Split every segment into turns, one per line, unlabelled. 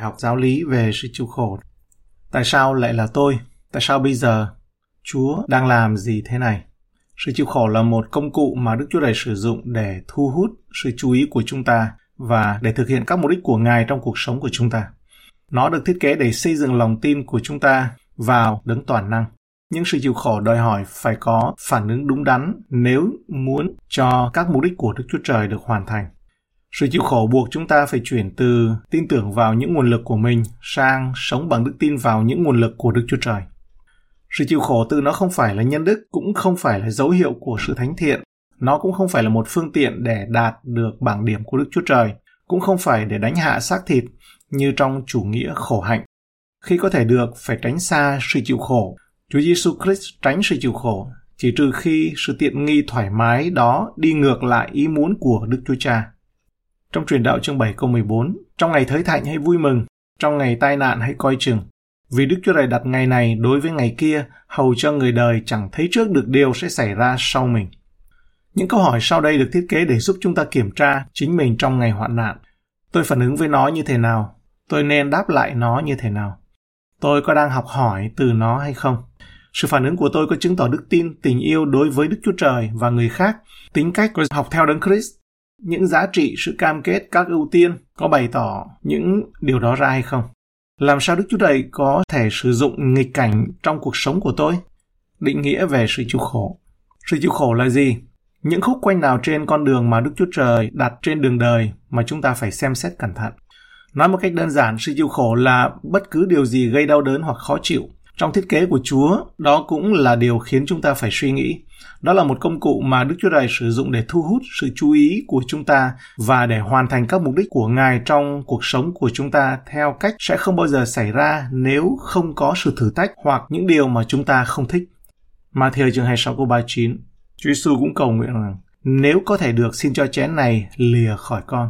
học giáo lý về sự chịu khổ. Tại sao lại là tôi? Tại sao bây giờ Chúa đang làm gì thế này? Sự chịu khổ là một công cụ mà Đức Chúa Trời sử dụng để thu hút sự chú ý của chúng ta và để thực hiện các mục đích của Ngài trong cuộc sống của chúng ta. Nó được thiết kế để xây dựng lòng tin của chúng ta vào đấng toàn năng. Nhưng sự chịu khổ đòi hỏi phải có phản ứng đúng đắn nếu muốn cho các mục đích của Đức Chúa Trời được hoàn thành. Sự chịu khổ buộc chúng ta phải chuyển từ tin tưởng vào những nguồn lực của mình sang sống bằng đức tin vào những nguồn lực của Đức Chúa Trời. Sự chịu khổ tự nó không phải là nhân đức, cũng không phải là dấu hiệu của sự thánh thiện. Nó cũng không phải là một phương tiện để đạt được bảng điểm của Đức Chúa Trời, cũng không phải để đánh hạ xác thịt như trong chủ nghĩa khổ hạnh. Khi có thể được, phải tránh xa sự chịu khổ. Chúa Giêsu Christ tránh sự chịu khổ, chỉ trừ khi sự tiện nghi thoải mái đó đi ngược lại ý muốn của Đức Chúa Cha. Trong truyền đạo chương 7 câu 14, trong ngày thới thạnh hãy vui mừng, trong ngày tai nạn hãy coi chừng. Vì Đức Chúa Trời đặt ngày này đối với ngày kia, hầu cho người đời chẳng thấy trước được điều sẽ xảy ra sau mình. Những câu hỏi sau đây được thiết kế để giúp chúng ta kiểm tra chính mình trong ngày hoạn nạn. Tôi phản ứng với nó như thế nào? Tôi nên đáp lại nó như thế nào? Tôi có đang học hỏi từ nó hay không? Sự phản ứng của tôi có chứng tỏ đức tin, tình yêu đối với Đức Chúa Trời và người khác, tính cách của học theo Đấng Christ những giá trị, sự cam kết, các ưu tiên có bày tỏ những điều đó ra hay không? Làm sao Đức Chúa Trời có thể sử dụng nghịch cảnh trong cuộc sống của tôi? Định nghĩa về sự chịu khổ. Sự chịu khổ là gì? Những khúc quanh nào trên con đường mà Đức Chúa Trời đặt trên đường đời mà chúng ta phải xem xét cẩn thận. Nói một cách đơn giản, sự chịu khổ là bất cứ điều gì gây đau đớn hoặc khó chịu. Trong thiết kế của Chúa, đó cũng là điều khiến chúng ta phải suy nghĩ. Đó là một công cụ mà Đức Chúa Trời sử dụng để thu hút sự chú ý của chúng ta và để hoàn thành các mục đích của Ngài trong cuộc sống của chúng ta theo cách sẽ không bao giờ xảy ra nếu không có sự thử thách hoặc những điều mà chúng ta không thích. Matthew chương 26 câu 39 Chúa Giêsu cũng cầu nguyện rằng nếu có thể được xin cho chén này lìa khỏi con.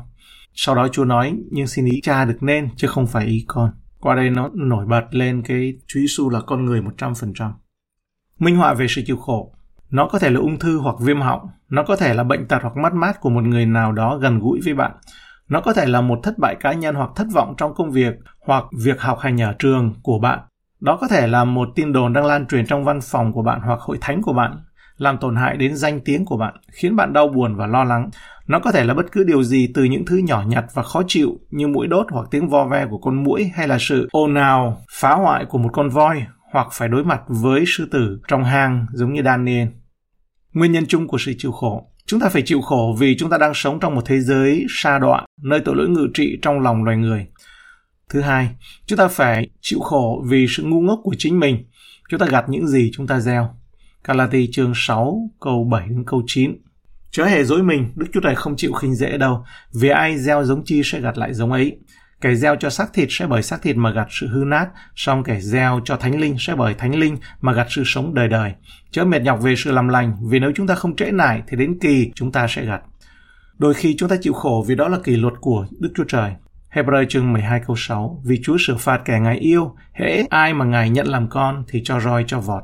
Sau đó Chúa nói nhưng xin ý cha được nên chứ không phải ý con. Qua đây nó nổi bật lên cái Chúa Giêsu là con người 100%. Minh họa về sự chịu khổ nó có thể là ung thư hoặc viêm họng, nó có thể là bệnh tật hoặc mất mát của một người nào đó gần gũi với bạn. Nó có thể là một thất bại cá nhân hoặc thất vọng trong công việc hoặc việc học hành ở trường của bạn. Đó có thể là một tin đồn đang lan truyền trong văn phòng của bạn hoặc hội thánh của bạn, làm tổn hại đến danh tiếng của bạn, khiến bạn đau buồn và lo lắng. Nó có thể là bất cứ điều gì từ những thứ nhỏ nhặt và khó chịu như mũi đốt hoặc tiếng vo ve của con muỗi hay là sự ồn ào, phá hoại của một con voi hoặc phải đối mặt với sư tử trong hang giống như Daniel. Nguyên nhân chung của sự chịu khổ. Chúng ta phải chịu khổ vì chúng ta đang sống trong một thế giới sa đọa, nơi tội lỗi ngự trị trong lòng loài người. Thứ hai, chúng ta phải chịu khổ vì sự ngu ngốc của chính mình. Chúng ta gặt những gì chúng ta gieo. Galati chương 6 câu 7 đến câu 9. Chớ hề dối mình, Đức Chúa Trời không chịu khinh dễ đâu, vì ai gieo giống chi sẽ gặt lại giống ấy. Kẻ gieo cho xác thịt sẽ bởi xác thịt mà gặt sự hư nát, song kẻ gieo cho thánh linh sẽ bởi thánh linh mà gặt sự sống đời đời. Chớ mệt nhọc về sự làm lành, vì nếu chúng ta không trễ nải thì đến kỳ chúng ta sẽ gặt. Đôi khi chúng ta chịu khổ vì đó là kỷ luật của Đức Chúa Trời. Hebrew chương 12 câu 6 Vì Chúa xử phạt kẻ Ngài yêu, hễ ai mà Ngài nhận làm con thì cho roi cho vọt.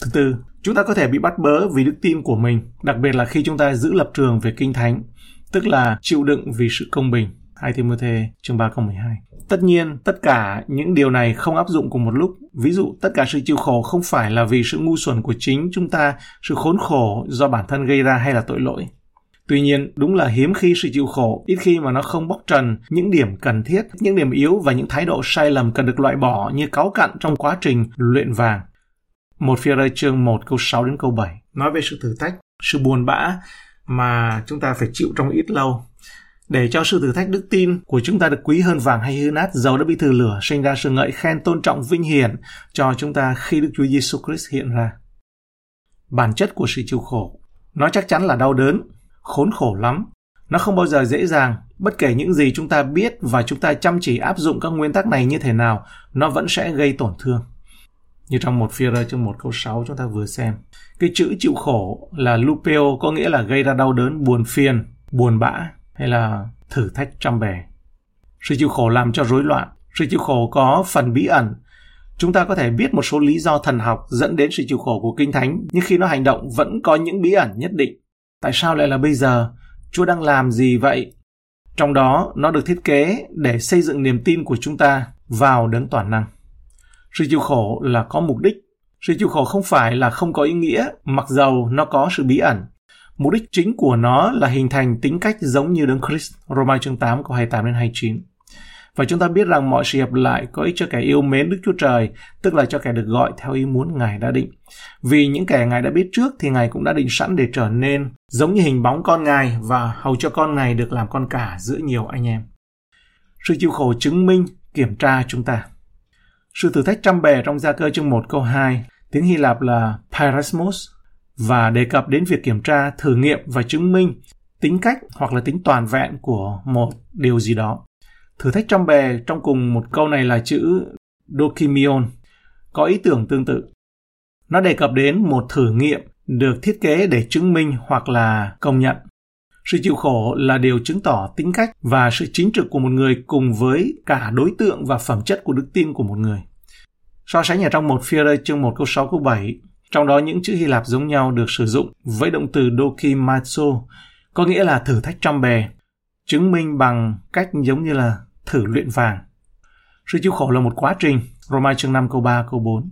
Thứ tư, chúng ta có thể bị bắt bớ vì đức tin của mình, đặc biệt là khi chúng ta giữ lập trường về kinh thánh, tức là chịu đựng vì sự công bình. 2 Timothy chương 3 câu 12. Tất nhiên, tất cả những điều này không áp dụng cùng một lúc. Ví dụ, tất cả sự chịu khổ không phải là vì sự ngu xuẩn của chính chúng ta, sự khốn khổ do bản thân gây ra hay là tội lỗi. Tuy nhiên, đúng là hiếm khi sự chịu khổ, ít khi mà nó không bóc trần những điểm cần thiết, những điểm yếu và những thái độ sai lầm cần được loại bỏ như cáu cặn trong quá trình luyện vàng. Một phía rơi chương 1 câu 6 đến câu 7 nói về sự thử thách, sự buồn bã mà chúng ta phải chịu trong ít lâu để cho sự thử thách đức tin của chúng ta được quý hơn vàng hay hư nát, dầu đã bị thử lửa, sinh ra sự ngợi khen tôn trọng vinh hiển cho chúng ta khi Đức Chúa Giêsu Christ hiện ra. Bản chất của sự chịu khổ, nó chắc chắn là đau đớn, khốn khổ lắm. Nó không bao giờ dễ dàng, bất kể những gì chúng ta biết và chúng ta chăm chỉ áp dụng các nguyên tắc này như thế nào, nó vẫn sẽ gây tổn thương. Như trong một phía chương một câu 6 chúng ta vừa xem. Cái chữ chịu khổ là lupeo có nghĩa là gây ra đau đớn, buồn phiền, buồn bã, hay là thử thách trăm bề. Sự chịu khổ làm cho rối loạn. Sự chịu khổ có phần bí ẩn. Chúng ta có thể biết một số lý do thần học dẫn đến sự chịu khổ của Kinh Thánh, nhưng khi nó hành động vẫn có những bí ẩn nhất định. Tại sao lại là bây giờ? Chúa đang làm gì vậy? Trong đó, nó được thiết kế để xây dựng niềm tin của chúng ta vào đấng toàn năng. Sự chịu khổ là có mục đích. Sự chịu khổ không phải là không có ý nghĩa, mặc dầu nó có sự bí ẩn. Mục đích chính của nó là hình thành tính cách giống như đấng Christ, Roma chương 8 câu 28 đến 29. Và chúng ta biết rằng mọi sự hiệp lại có ích cho kẻ yêu mến Đức Chúa Trời, tức là cho kẻ được gọi theo ý muốn Ngài đã định. Vì những kẻ Ngài đã biết trước thì Ngài cũng đã định sẵn để trở nên giống như hình bóng con Ngài và hầu cho con Ngài được làm con cả giữa nhiều anh em. Sự chịu khổ chứng minh, kiểm tra chúng ta. Sự thử thách trăm bề trong gia cơ chương 1 câu 2, tiếng Hy Lạp là Pyrasmus, và đề cập đến việc kiểm tra, thử nghiệm và chứng minh tính cách hoặc là tính toàn vẹn của một điều gì đó. Thử thách trăm bề trong cùng một câu này là chữ dokimion, có ý tưởng tương tự. Nó đề cập đến một thử nghiệm được thiết kế để chứng minh hoặc là công nhận. Sự chịu khổ là điều chứng tỏ tính cách và sự chính trực của một người cùng với cả đối tượng và phẩm chất của đức tin của một người. So sánh ở trong một phía đây chương 1 câu 6 câu 7, trong đó những chữ Hy Lạp giống nhau được sử dụng với động từ dokimazo, có nghĩa là thử thách trong bè, chứng minh bằng cách giống như là thử luyện vàng. Sự chịu khổ là một quá trình, Roma chương 5 câu 3 câu 4.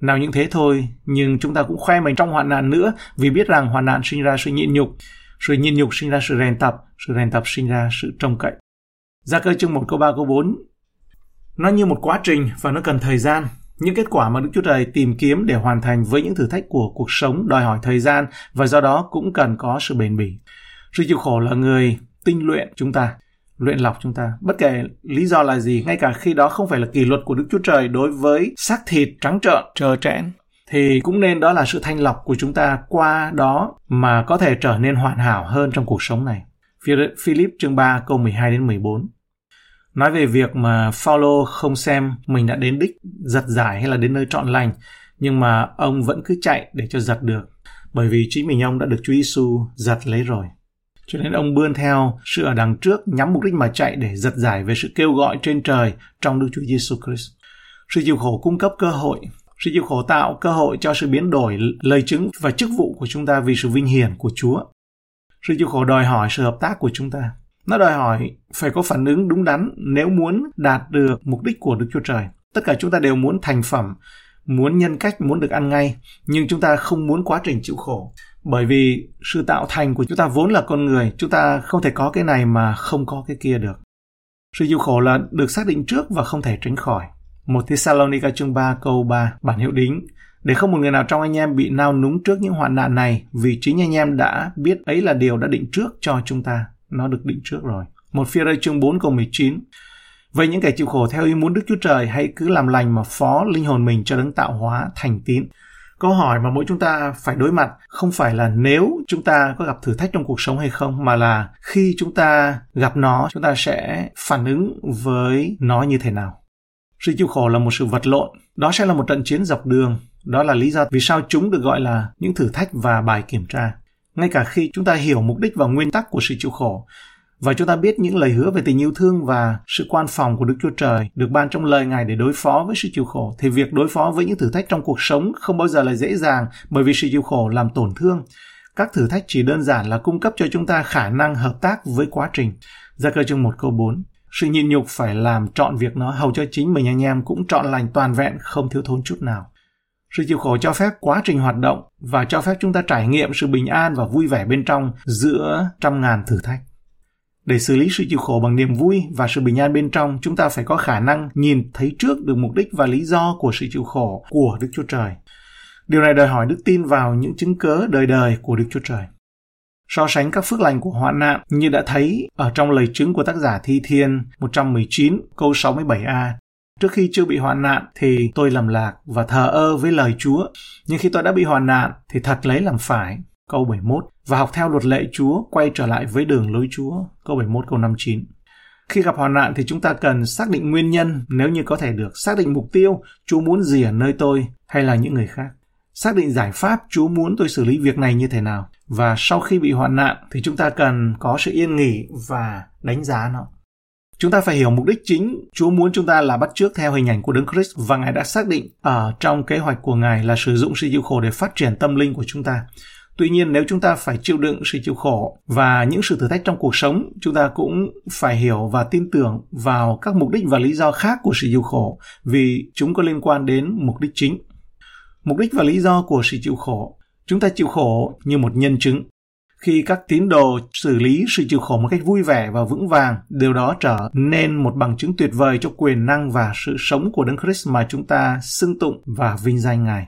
Nào những thế thôi, nhưng chúng ta cũng khoe mình trong hoạn nạn nữa vì biết rằng hoạn nạn sinh ra sự nhịn nhục, sự nhịn nhục sinh ra sự rèn tập, sự rèn tập sinh ra sự trông cậy. Gia cơ chương 1 câu 3 câu 4 Nó như một quá trình và nó cần thời gian. Những kết quả mà Đức Chúa Trời tìm kiếm để hoàn thành với những thử thách của cuộc sống đòi hỏi thời gian và do đó cũng cần có sự bền bỉ. Sự chịu khổ là người tinh luyện chúng ta luyện lọc chúng ta. Bất kể lý do là gì, ngay cả khi đó không phải là kỷ luật của Đức Chúa Trời đối với xác thịt trắng trợn, trơ trẽn, thì cũng nên đó là sự thanh lọc của chúng ta qua đó mà có thể trở nên hoàn hảo hơn trong cuộc sống này. Philip chương 3 câu 12 đến 14. Nói về việc mà Phaolô không xem mình đã đến đích giật giải hay là đến nơi trọn lành, nhưng mà ông vẫn cứ chạy để cho giật được, bởi vì chính mình ông đã được Chúa Giêsu giật lấy rồi. Cho nên ông bươn theo sự ở đằng trước nhắm mục đích mà chạy để giật giải về sự kêu gọi trên trời trong Đức Chúa Giêsu Christ. Sự chịu khổ cung cấp cơ hội, sự chịu khổ tạo cơ hội cho sự biến đổi lời chứng và chức vụ của chúng ta vì sự vinh hiển của Chúa. Sự chịu khổ đòi hỏi sự hợp tác của chúng ta. Nó đòi hỏi phải có phản ứng đúng đắn nếu muốn đạt được mục đích của Đức Chúa Trời. Tất cả chúng ta đều muốn thành phẩm, muốn nhân cách, muốn được ăn ngay, nhưng chúng ta không muốn quá trình chịu khổ bởi vì sự tạo thành của chúng ta vốn là con người chúng ta không thể có cái này mà không có cái kia được sự chịu khổ là được xác định trước và không thể tránh khỏi một Thessalonica chương 3 câu 3 bản hiệu đính. Để không một người nào trong anh em bị nao núng trước những hoạn nạn này vì chính anh em đã biết ấy là điều đã định trước cho chúng ta. Nó được định trước rồi. Một phía đây chương 4 câu 19 Vậy những kẻ chịu khổ theo ý muốn Đức Chúa Trời hãy cứ làm lành mà phó linh hồn mình cho đấng tạo hóa thành tín. Câu hỏi mà mỗi chúng ta phải đối mặt không phải là nếu chúng ta có gặp thử thách trong cuộc sống hay không, mà là khi chúng ta gặp nó, chúng ta sẽ phản ứng với nó như thế nào sự chịu khổ là một sự vật lộn đó sẽ là một trận chiến dọc đường đó là lý do vì sao chúng được gọi là những thử thách và bài kiểm tra ngay cả khi chúng ta hiểu mục đích và nguyên tắc của sự chịu khổ và chúng ta biết những lời hứa về tình yêu thương và sự quan phòng của Đức Chúa Trời được ban trong lời Ngài để đối phó với sự chịu khổ, thì việc đối phó với những thử thách trong cuộc sống không bao giờ là dễ dàng bởi vì sự chịu khổ làm tổn thương. Các thử thách chỉ đơn giản là cung cấp cho chúng ta khả năng hợp tác với quá trình. Gia cơ chương 1 câu 4 sự nhịn nhục phải làm trọn việc nó hầu cho chính mình anh em cũng trọn lành toàn vẹn không thiếu thốn chút nào. Sự chịu khổ cho phép quá trình hoạt động và cho phép chúng ta trải nghiệm sự bình an và vui vẻ bên trong giữa trăm ngàn thử thách. Để xử lý sự chịu khổ bằng niềm vui và sự bình an bên trong, chúng ta phải có khả năng nhìn thấy trước được mục đích và lý do của sự chịu khổ của Đức Chúa Trời. Điều này đòi hỏi đức tin vào những chứng cớ đời đời của Đức Chúa Trời. So sánh các phước lành của hoạn nạn như đã thấy ở trong lời chứng của tác giả Thi Thiên 119 câu 67a. Trước khi chưa bị hoạn nạn thì tôi lầm lạc và thờ ơ với lời Chúa, nhưng khi tôi đã bị hoạn nạn thì thật lấy làm phải câu 71 và học theo luật lệ Chúa quay trở lại với đường lối Chúa câu 71 câu 59. Khi gặp hoạn nạn thì chúng ta cần xác định nguyên nhân nếu như có thể được, xác định mục tiêu Chúa muốn gì ở nơi tôi hay là những người khác. Xác định giải pháp Chúa muốn tôi xử lý việc này như thế nào. Và sau khi bị hoạn nạn thì chúng ta cần có sự yên nghỉ và đánh giá nó. Chúng ta phải hiểu mục đích chính Chúa muốn chúng ta là bắt chước theo hình ảnh của Đấng Christ và Ngài đã xác định ở trong kế hoạch của Ngài là sử dụng sự chịu khổ để phát triển tâm linh của chúng ta. Tuy nhiên nếu chúng ta phải chịu đựng sự chịu khổ và những sự thử thách trong cuộc sống, chúng ta cũng phải hiểu và tin tưởng vào các mục đích và lý do khác của sự chịu khổ vì chúng có liên quan đến mục đích chính. Mục đích và lý do của sự chịu khổ. Chúng ta chịu khổ như một nhân chứng. Khi các tín đồ xử lý sự chịu khổ một cách vui vẻ và vững vàng, điều đó trở nên một bằng chứng tuyệt vời cho quyền năng và sự sống của Đấng Christ mà chúng ta xưng tụng và vinh danh Ngài.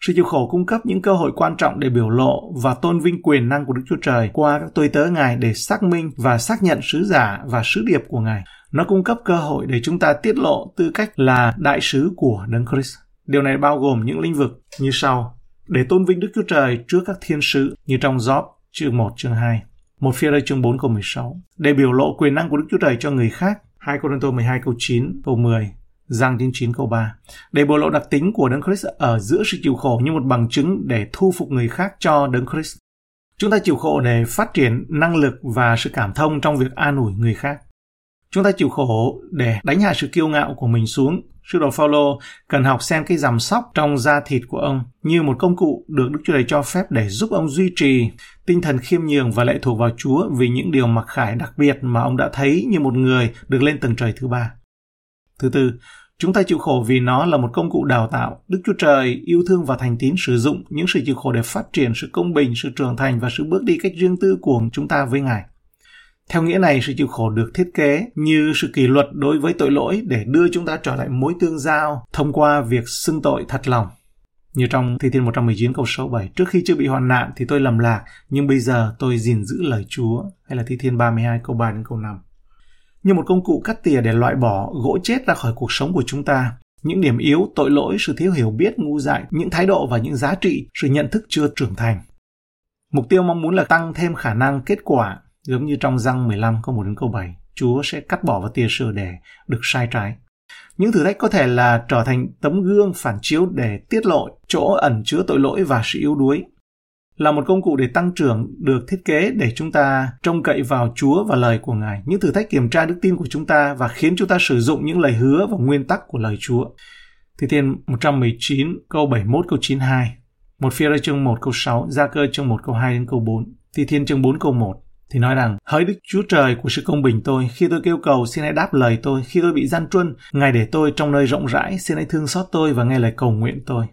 Sự chịu khổ cung cấp những cơ hội quan trọng để biểu lộ và tôn vinh quyền năng của Đức Chúa Trời qua các tôi tớ Ngài để xác minh và xác nhận sứ giả và sứ điệp của Ngài. Nó cung cấp cơ hội để chúng ta tiết lộ tư cách là đại sứ của Đấng Christ. Điều này bao gồm những lĩnh vực như sau. Để tôn vinh Đức Chúa Trời trước các thiên sứ như trong Job chương 1 chương 2. Một phía đây chương 4 câu 16. Để biểu lộ quyền năng của Đức Chúa Trời cho người khác. 2 Corinto 12 câu 9, câu 10, Giăng chương 9 câu 3. Để bộc lộ đặc tính của Đấng Christ ở giữa sự chịu khổ như một bằng chứng để thu phục người khác cho Đấng Christ. Chúng ta chịu khổ để phát triển năng lực và sự cảm thông trong việc an ủi người khác. Chúng ta chịu khổ để đánh hạ sự kiêu ngạo của mình xuống. Sư đồ Phaolô cần học xem cái giảm sóc trong da thịt của ông như một công cụ được Đức Chúa Trời cho phép để giúp ông duy trì tinh thần khiêm nhường và lệ thuộc vào Chúa vì những điều mặc khải đặc biệt mà ông đã thấy như một người được lên tầng trời thứ ba. Thứ tư, chúng ta chịu khổ vì nó là một công cụ đào tạo. Đức Chúa Trời yêu thương và thành tín sử dụng những sự chịu khổ để phát triển sự công bình, sự trưởng thành và sự bước đi cách riêng tư của chúng ta với Ngài. Theo nghĩa này, sự chịu khổ được thiết kế như sự kỷ luật đối với tội lỗi để đưa chúng ta trở lại mối tương giao thông qua việc xưng tội thật lòng. Như trong Thi Thiên 119 câu 67, trước khi chưa bị hoạn nạn thì tôi lầm lạc, nhưng bây giờ tôi gìn giữ lời Chúa. Hay là Thi Thiên 32 câu 3 đến câu 5 như một công cụ cắt tỉa để loại bỏ gỗ chết ra khỏi cuộc sống của chúng ta. Những điểm yếu, tội lỗi, sự thiếu hiểu biết, ngu dại, những thái độ và những giá trị, sự nhận thức chưa trưởng thành. Mục tiêu mong muốn là tăng thêm khả năng kết quả, giống như trong răng 15 câu 1 đến câu 7. Chúa sẽ cắt bỏ và tia sửa để được sai trái. Những thử thách có thể là trở thành tấm gương phản chiếu để tiết lộ chỗ ẩn chứa tội lỗi và sự yếu đuối là một công cụ để tăng trưởng được thiết kế để chúng ta trông cậy vào Chúa và lời của Ngài. Những thử thách kiểm tra đức tin của chúng ta và khiến chúng ta sử dụng những lời hứa và nguyên tắc của lời Chúa. Thi Thiên 119 câu 71 câu 92. Một phía ra chương 1 câu 6, Gia cơ chương 1 câu 2 đến câu 4. Thi Thiên chương 4 câu 1 thì nói rằng, hỡi đức chúa trời của sự công bình tôi, khi tôi kêu cầu, xin hãy đáp lời tôi khi tôi bị gian truân, ngài để tôi trong nơi rộng rãi, xin hãy thương xót tôi và nghe lời cầu nguyện tôi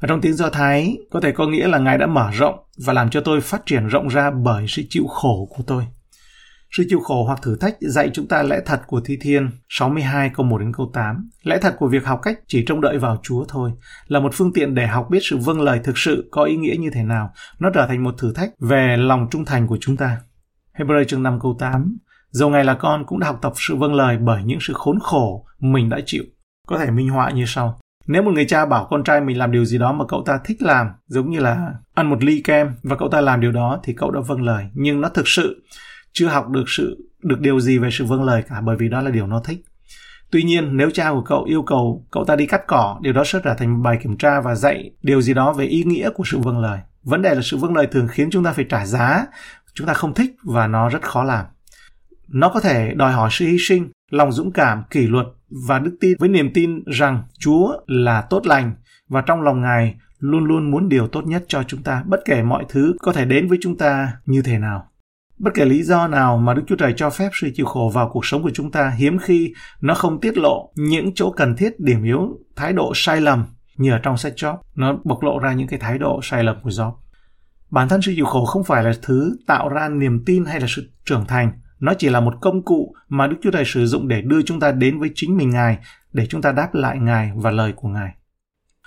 ở trong tiếng Do Thái, có thể có nghĩa là Ngài đã mở rộng và làm cho tôi phát triển rộng ra bởi sự chịu khổ của tôi. Sự chịu khổ hoặc thử thách dạy chúng ta lẽ thật của Thi Thiên 62 câu 1 đến câu 8. Lẽ thật của việc học cách chỉ trông đợi vào Chúa thôi là một phương tiện để học biết sự vâng lời thực sự có ý nghĩa như thế nào. Nó trở thành một thử thách về lòng trung thành của chúng ta. Hebrew chương 5 câu 8 Dầu Ngài là con cũng đã học tập sự vâng lời bởi những sự khốn khổ mình đã chịu. Có thể minh họa như sau. Nếu một người cha bảo con trai mình làm điều gì đó mà cậu ta thích làm, giống như là ăn một ly kem và cậu ta làm điều đó thì cậu đã vâng lời, nhưng nó thực sự chưa học được sự được điều gì về sự vâng lời cả bởi vì đó là điều nó thích. Tuy nhiên, nếu cha của cậu yêu cầu cậu ta đi cắt cỏ, điều đó sẽ trở thành bài kiểm tra và dạy điều gì đó về ý nghĩa của sự vâng lời. Vấn đề là sự vâng lời thường khiến chúng ta phải trả giá, chúng ta không thích và nó rất khó làm. Nó có thể đòi hỏi sự hy sinh, lòng dũng cảm, kỷ luật và đức tin với niềm tin rằng Chúa là tốt lành và trong lòng Ngài luôn luôn muốn điều tốt nhất cho chúng ta, bất kể mọi thứ có thể đến với chúng ta như thế nào. Bất kể lý do nào mà Đức Chúa Trời cho phép sự chịu khổ vào cuộc sống của chúng ta, hiếm khi nó không tiết lộ những chỗ cần thiết, điểm yếu, thái độ sai lầm như ở trong sách Job. Nó bộc lộ ra những cái thái độ sai lầm của Job. Bản thân sự chịu khổ không phải là thứ tạo ra niềm tin hay là sự trưởng thành, nó chỉ là một công cụ mà Đức Chúa Trời sử dụng để đưa chúng ta đến với chính mình Ngài, để chúng ta đáp lại Ngài và lời của Ngài.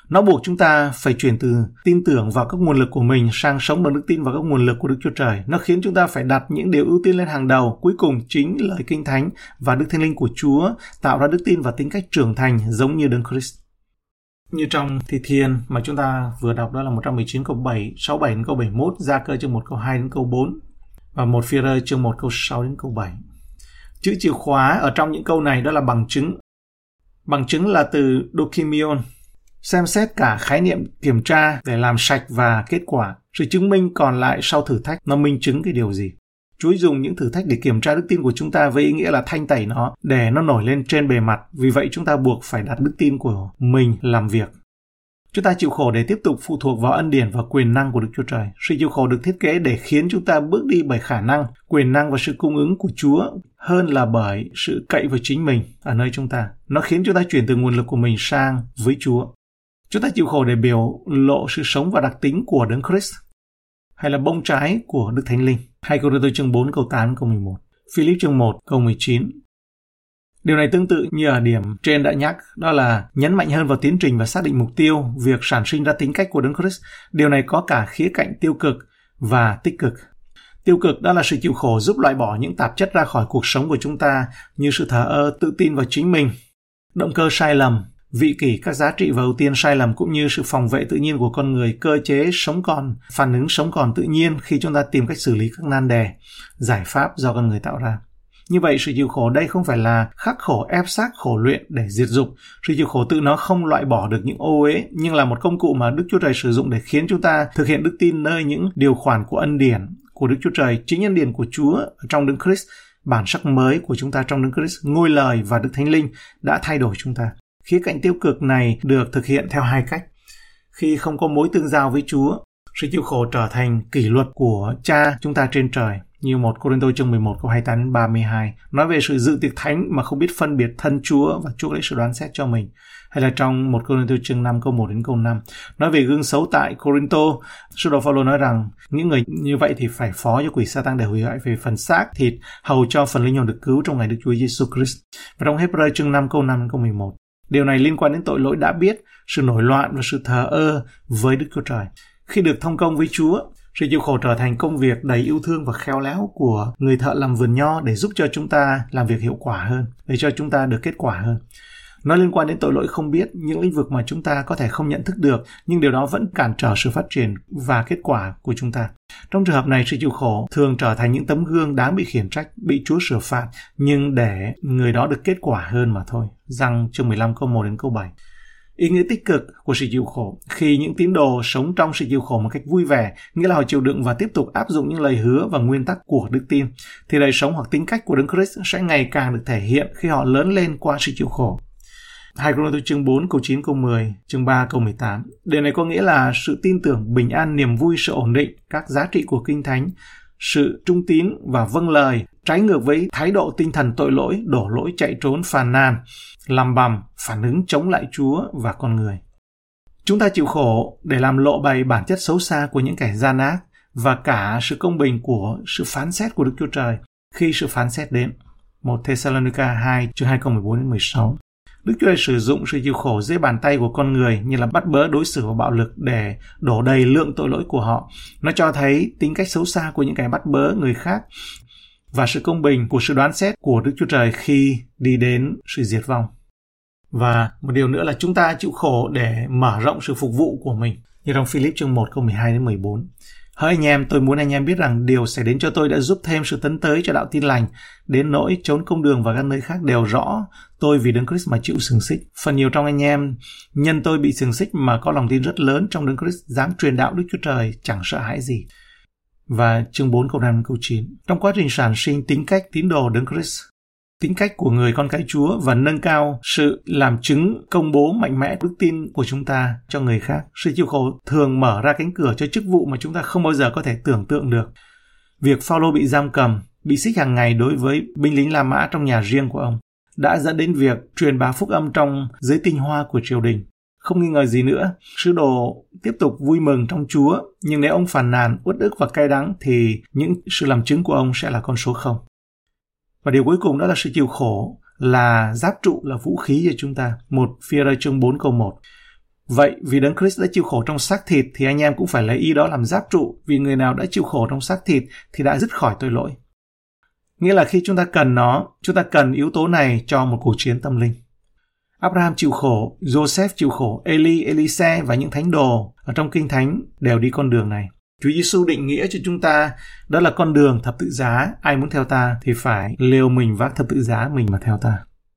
Nó buộc chúng ta phải chuyển từ tin tưởng vào các nguồn lực của mình sang sống bằng đức tin vào các nguồn lực của Đức Chúa Trời. Nó khiến chúng ta phải đặt những điều ưu tiên lên hàng đầu. Cuối cùng chính lời kinh thánh và đức thánh linh của Chúa tạo ra đức tin và tính cách trưởng thành giống như Đấng Christ. Như trong Thi Thiên mà chúng ta vừa đọc đó là 119 câu 7, 67 đến câu 71, Gia cơ chương 1 câu 2 đến câu 4, và một phi rơi chương 1 câu 6 đến câu 7. Chữ chìa khóa ở trong những câu này đó là bằng chứng. Bằng chứng là từ dokimion, xem xét cả khái niệm kiểm tra để làm sạch và kết quả. Sự chứng minh còn lại sau thử thách nó minh chứng cái điều gì. Chúa dùng những thử thách để kiểm tra đức tin của chúng ta với ý nghĩa là thanh tẩy nó để nó nổi lên trên bề mặt. Vì vậy chúng ta buộc phải đặt đức tin của mình làm việc. Chúng ta chịu khổ để tiếp tục phụ thuộc vào ân điển và quyền năng của Đức Chúa Trời. Sự chịu khổ được thiết kế để khiến chúng ta bước đi bởi khả năng, quyền năng và sự cung ứng của Chúa hơn là bởi sự cậy vào chính mình ở nơi chúng ta. Nó khiến chúng ta chuyển từ nguồn lực của mình sang với Chúa. Chúng ta chịu khổ để biểu lộ sự sống và đặc tính của Đấng Christ hay là bông trái của Đức Thánh Linh. Hai câu Tô chương 4 câu 8 câu 11. Philip chương 1 câu 19 Điều này tương tự như ở điểm trên đã nhắc, đó là nhấn mạnh hơn vào tiến trình và xác định mục tiêu, việc sản sinh ra tính cách của Đấng Christ. Điều này có cả khía cạnh tiêu cực và tích cực. Tiêu cực đó là sự chịu khổ giúp loại bỏ những tạp chất ra khỏi cuộc sống của chúng ta như sự thờ ơ, tự tin vào chính mình, động cơ sai lầm, vị kỷ các giá trị và ưu tiên sai lầm cũng như sự phòng vệ tự nhiên của con người, cơ chế sống còn, phản ứng sống còn tự nhiên khi chúng ta tìm cách xử lý các nan đề, giải pháp do con người tạo ra. Như vậy, sự chịu khổ đây không phải là khắc khổ ép xác khổ luyện để diệt dục. Sự chịu khổ tự nó không loại bỏ được những ô uế, nhưng là một công cụ mà Đức Chúa Trời sử dụng để khiến chúng ta thực hiện đức tin nơi những điều khoản của ân điển của Đức Chúa Trời, chính ân điển của Chúa trong Đức Christ, bản sắc mới của chúng ta trong Đức Christ, ngôi lời và Đức Thánh Linh đã thay đổi chúng ta. Khía cạnh tiêu cực này được thực hiện theo hai cách. Khi không có mối tương giao với Chúa, sự chịu khổ trở thành kỷ luật của cha chúng ta trên trời. Như một Cô-rin-tô chương 11 câu 28 đến 32 nói về sự dự tiệc thánh mà không biết phân biệt thân Chúa và chuốc lấy sự đoán xét cho mình. Hay là trong một corinthô chương 5 câu 1 đến câu 5 nói về gương xấu tại Corinto sư đồ Phaolô nói rằng những người như vậy thì phải phó cho quỷ Satan để hủy hoại về phần xác thịt hầu cho phần linh hồn được cứu trong ngày Đức Chúa Giêsu Christ. Và trong Hebrew chương 5 câu 5 đến câu 11 Điều này liên quan đến tội lỗi đã biết, sự nổi loạn và sự thờ ơ với Đức Chúa Trời. Khi được thông công với Chúa, sự chịu khổ trở thành công việc đầy yêu thương và khéo léo của người thợ làm vườn nho để giúp cho chúng ta làm việc hiệu quả hơn, để cho chúng ta được kết quả hơn. Nó liên quan đến tội lỗi không biết, những lĩnh vực mà chúng ta có thể không nhận thức được, nhưng điều đó vẫn cản trở sự phát triển và kết quả của chúng ta. Trong trường hợp này, sự chịu khổ thường trở thành những tấm gương đáng bị khiển trách, bị Chúa sửa phạt, nhưng để người đó được kết quả hơn mà thôi. Răng chương 15 câu 1 đến câu 7. Ý nghĩa tích cực của sự chịu khổ khi những tín đồ sống trong sự chịu khổ một cách vui vẻ, nghĩa là họ chịu đựng và tiếp tục áp dụng những lời hứa và nguyên tắc của đức tin, thì đời sống hoặc tính cách của Đấng Christ sẽ ngày càng được thể hiện khi họ lớn lên qua sự chịu khổ. 2 Cô Tô chương 4 câu 9 câu 10, chương 3 câu 18. Điều này có nghĩa là sự tin tưởng, bình an, niềm vui, sự ổn định, các giá trị của Kinh Thánh, sự trung tín và vâng lời, trái ngược với thái độ tinh thần tội lỗi, đổ lỗi chạy trốn phàn nàn, làm bầm, phản ứng chống lại Chúa và con người. Chúng ta chịu khổ để làm lộ bày bản chất xấu xa của những kẻ gian ác và cả sự công bình của sự phán xét của Đức Chúa Trời khi sự phán xét đến. 1 Thessalonica 2 chương 2 câu 14 đến 16. Đức Chúa Trời sử dụng sự chịu khổ dưới bàn tay của con người như là bắt bớ đối xử và bạo lực để đổ đầy lượng tội lỗi của họ. Nó cho thấy tính cách xấu xa của những kẻ bắt bớ người khác và sự công bình của sự đoán xét của Đức Chúa Trời khi đi đến sự diệt vong. Và một điều nữa là chúng ta chịu khổ để mở rộng sự phục vụ của mình. Như trong Philip chương 1 câu 12 đến 14. Hỡi anh em, tôi muốn anh em biết rằng điều xảy đến cho tôi đã giúp thêm sự tấn tới cho đạo tin lành, đến nỗi trốn công đường và các nơi khác đều rõ tôi vì Đấng Christ mà chịu sừng xích. Phần nhiều trong anh em, nhân tôi bị sừng xích mà có lòng tin rất lớn trong Đấng Christ, dám truyền đạo Đức Chúa Trời, chẳng sợ hãi gì. Và chương 4 câu 5 câu 9. Trong quá trình sản sinh tính cách tín đồ Đấng Christ, tính cách của người con cái Chúa và nâng cao sự làm chứng công bố mạnh mẽ đức tin của chúng ta cho người khác. Sự chịu khổ thường mở ra cánh cửa cho chức vụ mà chúng ta không bao giờ có thể tưởng tượng được. Việc Phaolô bị giam cầm, bị xích hàng ngày đối với binh lính La Mã trong nhà riêng của ông đã dẫn đến việc truyền bá phúc âm trong giới tinh hoa của triều đình. Không nghi ngờ gì nữa, sứ đồ tiếp tục vui mừng trong Chúa, nhưng nếu ông phàn nàn, uất ức và cay đắng thì những sự làm chứng của ông sẽ là con số không. Và điều cuối cùng đó là sự chịu khổ là giáp trụ là vũ khí cho chúng ta. Một phía rơi chương 4 câu 1. Vậy vì Đấng Christ đã chịu khổ trong xác thịt thì anh em cũng phải lấy ý đó làm giáp trụ vì người nào đã chịu khổ trong xác thịt thì đã dứt khỏi tội lỗi. Nghĩa là khi chúng ta cần nó, chúng ta cần yếu tố này cho một cuộc chiến tâm linh. Abraham chịu khổ, Joseph chịu khổ, Eli, Elise và những thánh đồ ở trong kinh thánh đều đi con đường này. Chúa Giêsu định nghĩa cho chúng ta đó là con đường thập tự giá, ai muốn theo ta thì phải liều mình vác thập tự giá mình mà theo ta.